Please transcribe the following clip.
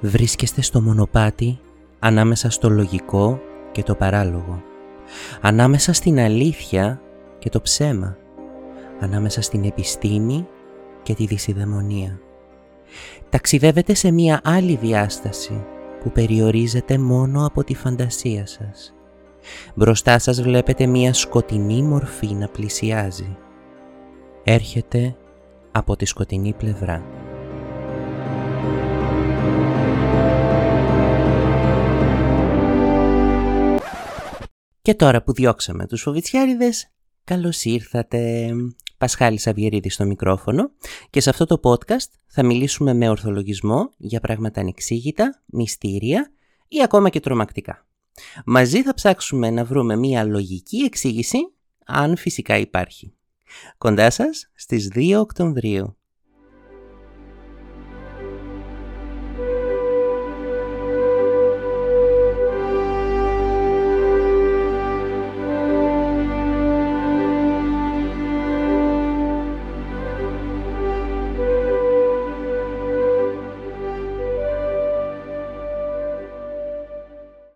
Βρίσκεστε στο μονοπάτι ανάμεσα στο λογικό και το παράλογο. Ανάμεσα στην αλήθεια και το ψέμα. Ανάμεσα στην επιστήμη και τη δυσιδαιμονία. Ταξιδεύετε σε μία άλλη διάσταση που περιορίζεται μόνο από τη φαντασία σας. Μπροστά σας βλέπετε μία σκοτεινή μορφή να πλησιάζει. Έρχεται από τη σκοτεινή πλευρά. Και τώρα που διώξαμε τους φοβιτσιάριδες, καλώς ήρθατε. Πασχάλης Αβιερίδη στο μικρόφωνο και σε αυτό το podcast θα μιλήσουμε με ορθολογισμό για πράγματα ανεξήγητα, μυστήρια ή ακόμα και τρομακτικά. Μαζί θα ψάξουμε να βρούμε μία λογική εξήγηση, αν φυσικά υπάρχει. Κοντά σας στις 2 Οκτωβρίου.